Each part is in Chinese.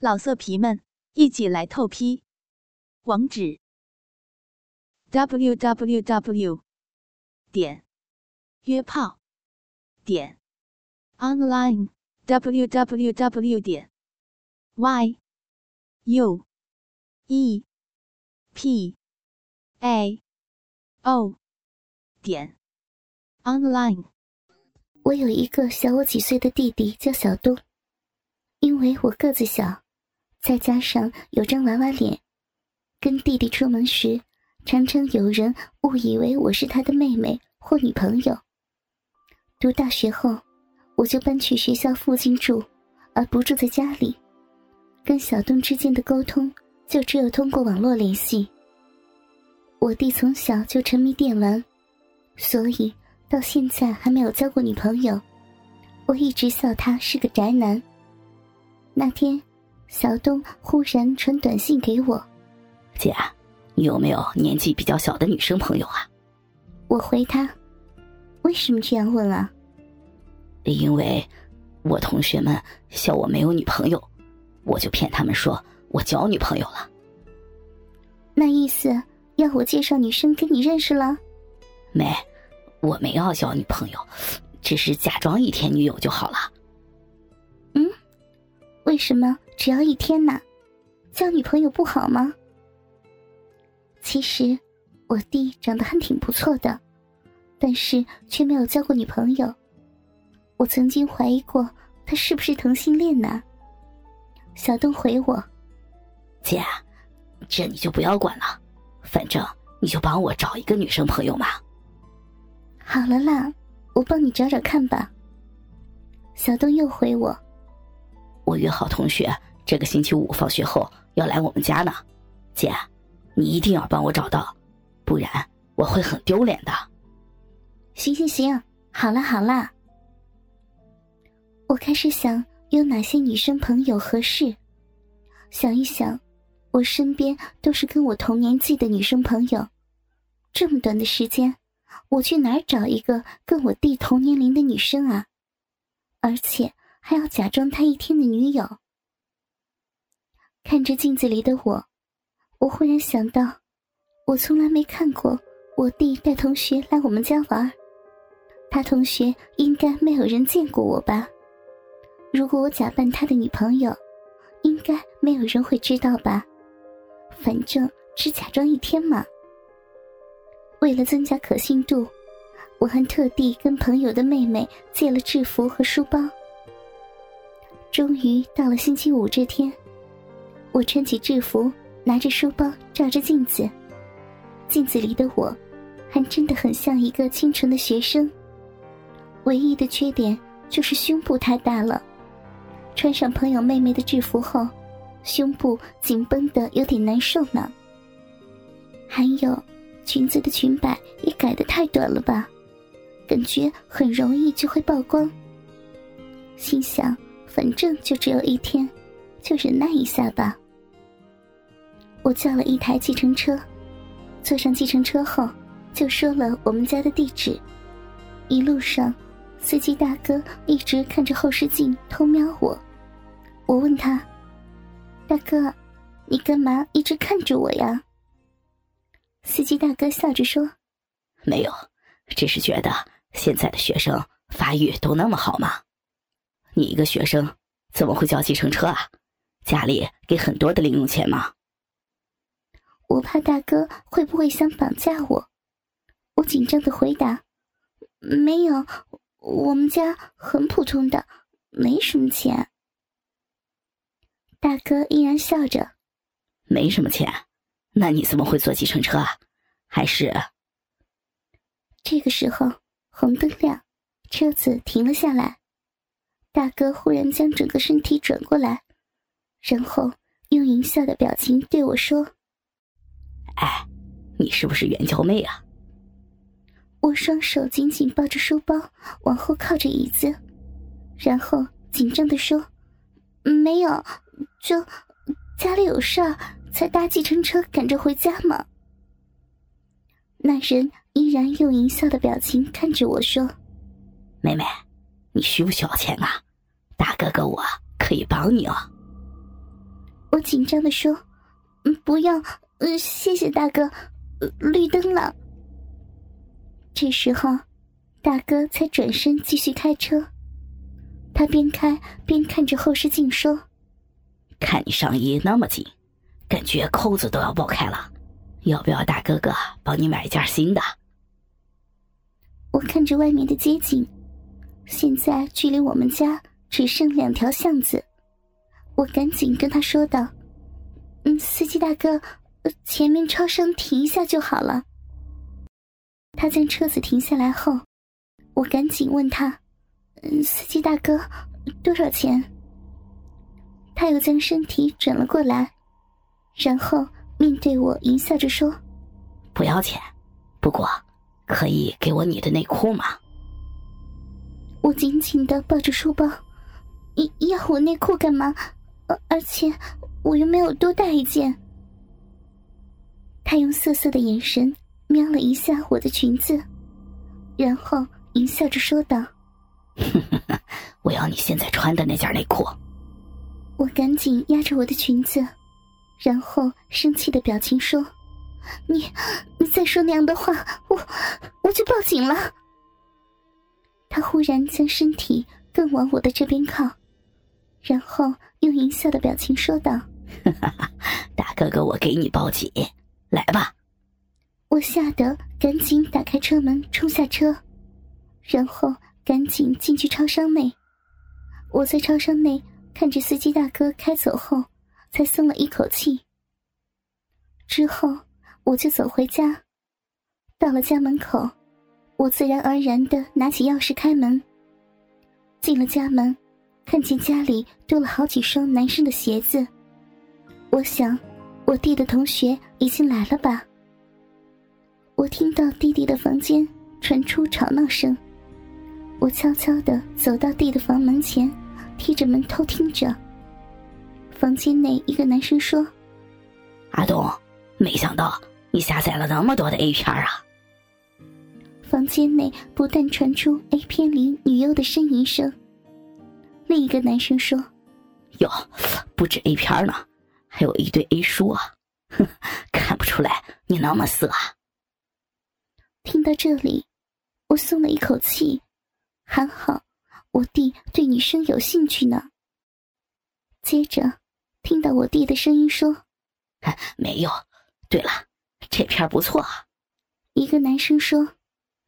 老色皮们，一起来透批！网址：w w w 点约炮点 online w w w 点 y u e p a o 点 online。我有一个小我几岁的弟弟，叫小东。因为我个子小。再加上有张娃娃脸，跟弟弟出门时，常常有人误以为我是他的妹妹或女朋友。读大学后，我就搬去学校附近住，而不住在家里。跟小东之间的沟通就只有通过网络联系。我弟从小就沉迷电玩，所以到现在还没有交过女朋友。我一直笑他是个宅男。那天。小东忽然传短信给我：“姐，你有没有年纪比较小的女生朋友啊？”我回他：“为什么这样问啊？”因为，我同学们笑我没有女朋友，我就骗他们说我交女朋友了。那意思要我介绍女生跟你认识了？没，我没要交女朋友，只是假装一天女友就好了。嗯，为什么？只要一天呢，交女朋友不好吗？其实我弟长得还挺不错的，但是却没有交过女朋友。我曾经怀疑过他是不是同性恋呢。小东回我：“姐，这你就不要管了，反正你就帮我找一个女生朋友嘛。”好了啦，我帮你找找看吧。小东又回我：“我约好同学。”这个星期五放学后要来我们家呢，姐，你一定要帮我找到，不然我会很丢脸的。行行行，好了好了。我开始想有哪些女生朋友合适，想一想，我身边都是跟我同年纪的女生朋友，这么短的时间，我去哪儿找一个跟我弟同年龄的女生啊？而且还要假装他一天的女友。看着镜子里的我，我忽然想到，我从来没看过我弟带同学来我们家玩他同学应该没有人见过我吧？如果我假扮他的女朋友，应该没有人会知道吧？反正只假装一天嘛。为了增加可信度，我还特地跟朋友的妹妹借了制服和书包。终于到了星期五这天。我穿起制服，拿着书包，照着镜子。镜子里的我，还真的很像一个清纯的学生。唯一的缺点就是胸部太大了。穿上朋友妹妹的制服后，胸部紧绷的有点难受呢。还有，裙子的裙摆也改的太短了吧？感觉很容易就会曝光。心想，反正就只有一天。就忍耐一下吧。我叫了一台计程车，坐上计程车后，就说了我们家的地址。一路上，司机大哥一直看着后视镜偷瞄我。我问他：“大哥，你干嘛一直看着我呀？”司机大哥笑着说：“没有，只是觉得现在的学生发育都那么好吗？你一个学生怎么会叫计程车啊？”家里给很多的零用钱吗？我怕大哥会不会想绑架我，我紧张的回答：“没有，我们家很普通的，没什么钱。”大哥依然笑着：“没什么钱，那你怎么会坐计程车啊？还是……”这个时候，红灯亮，车子停了下来，大哥忽然将整个身体转过来。然后用淫笑的表情对我说：“哎，你是不是袁娇妹啊？”我双手紧紧抱着书包，往后靠着椅子，然后紧张的说：“没有，就家里有事儿，才搭计程车赶着回家嘛。”那人依然用淫笑的表情看着我说：“妹妹，你需不需要钱啊？大哥哥我可以帮你哦。”我紧张的说：“嗯，不要，嗯，谢谢大哥，绿灯了。”这时候，大哥才转身继续开车。他边开边看着后视镜说：“看你上衣那么紧，感觉扣子都要爆开了，要不要大哥哥帮你买一件新的？”我看着外面的街景，现在距离我们家只剩两条巷子。我赶紧跟他说道：“嗯，司机大哥，前面超声停一下就好了。”他将车子停下来后，我赶紧问他：“嗯，司机大哥，多少钱？”他又将身体转了过来，然后面对我淫笑着说：“不要钱，不过可以给我你的内裤吗？”我紧紧的抱着书包：“要要我内裤干嘛？”而且我又没有多带一件。他用涩涩的眼神瞄了一下我的裙子，然后淫笑着说道：“我要你现在穿的那件内裤。”我赶紧压着我的裙子，然后生气的表情说：“你，你再说那样的话，我我就报警了。”他忽然将身体更往我的这边靠。然后用淫笑的表情说道：“ 大哥哥，我给你报警，来吧！”我吓得赶紧打开车门冲下车，然后赶紧进去超商内。我在超商内看着司机大哥开走后，才松了一口气。之后我就走回家，到了家门口，我自然而然的拿起钥匙开门，进了家门。看见家里多了好几双男生的鞋子，我想，我弟的同学已经来了吧。我听到弟弟的房间传出吵闹声，我悄悄的走到弟的房门前，贴着门偷听着。房间内一个男生说：“阿东，没想到你下载了那么多的 A 片啊！”房间内不但传出 A 片里女优的呻吟声。另一个男生说：“哟，不止 A 片呢，还有一堆 A 书啊！哼，看不出来你那么色啊！”听到这里，我松了一口气，还好我弟对女生有兴趣呢。接着，听到我弟的声音说：“没有。对了，这片不错。”一个男生说：“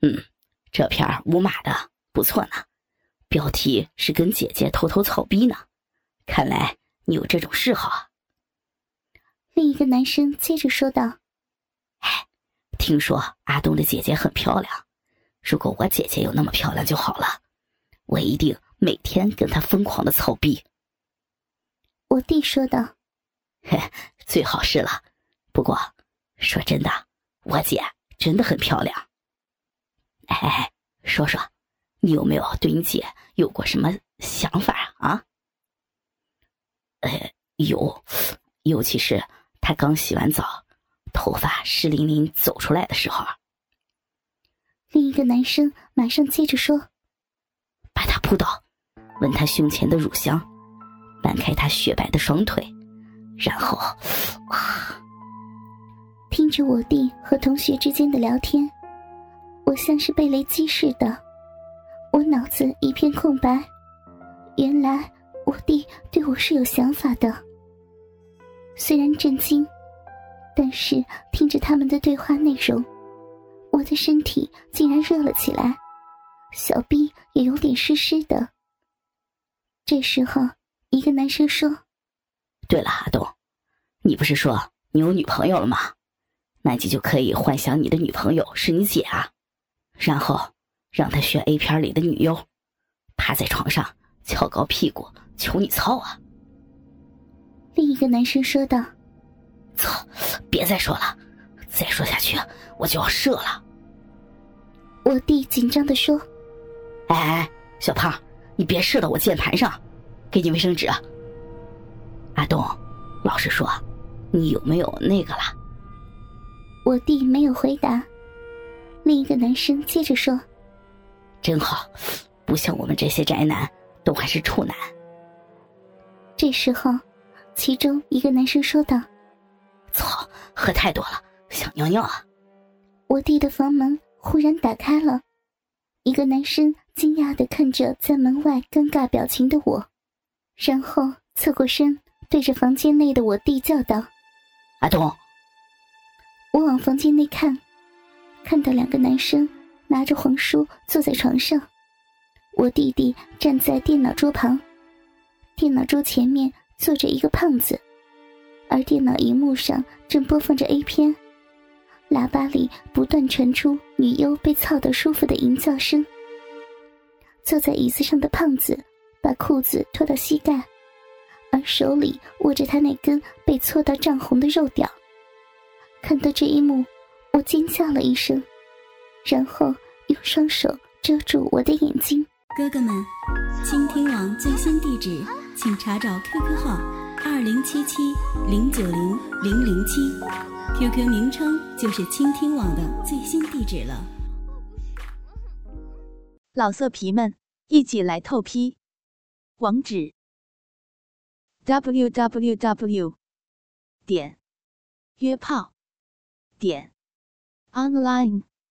嗯，这片无码的不错呢。”标题是跟姐姐偷偷操逼呢，看来你有这种嗜好啊。另一个男生接着说道：“哎，听说阿东的姐姐很漂亮，如果我姐姐有那么漂亮就好了，我一定每天跟她疯狂的操逼。”我弟说道：“嘿，最好是了。不过说真的，我姐真的很漂亮。哎哎，说说。”你有没有对你姐有过什么想法啊？呃，有，尤其是她刚洗完澡，头发湿淋淋走出来的时候。另一个男生马上接着说：“把她扑倒，吻她胸前的乳香，掰开她雪白的双腿，然后，啊！”听着我弟和同学之间的聊天，我像是被雷击似的。我脑子一片空白，原来我弟对我是有想法的。虽然震惊，但是听着他们的对话内容，我的身体竟然热了起来，小臂也有点湿湿的。这时候，一个男生说：“对了，阿东，你不是说你有女朋友了吗？那你就可以幻想你的女朋友是你姐啊，然后。”让他学 A 片里的女优，趴在床上翘高屁股求你操啊！另一个男生说道：“操，别再说了，再说下去我就要射了。”我弟紧张的说：“哎哎，小胖，你别射到我键盘上，给你卫生纸。”阿东，老实说，你有没有那个了？我弟没有回答。另一个男生接着说。真好，不像我们这些宅男，都还是处男。这时候，其中一个男生说道：“操，喝太多了，想尿尿啊！”我弟的房门忽然打开了，一个男生惊讶的看着在门外尴尬表情的我，然后侧过身对着房间内的我弟叫道：“阿东！”我往房间内看，看到两个男生拿着黄书坐在床上，我弟弟站在电脑桌旁，电脑桌前面坐着一个胖子，而电脑荧幕上正播放着 A 片。喇叭里不断传出女优被操得舒服的淫叫声。坐在椅子上的胖子把裤子脱到膝盖，而手里握着他那根被搓到涨红的肉屌。看到这一幕，我尖叫了一声，然后用双手遮住我的眼睛。哥哥们，倾听网最新地址，请查找 QQ 号二零七七零九零零零七。QQ 名称就是倾听网的最新地址了。老色皮们，一起来透批！网址：w w w 点约炮点 online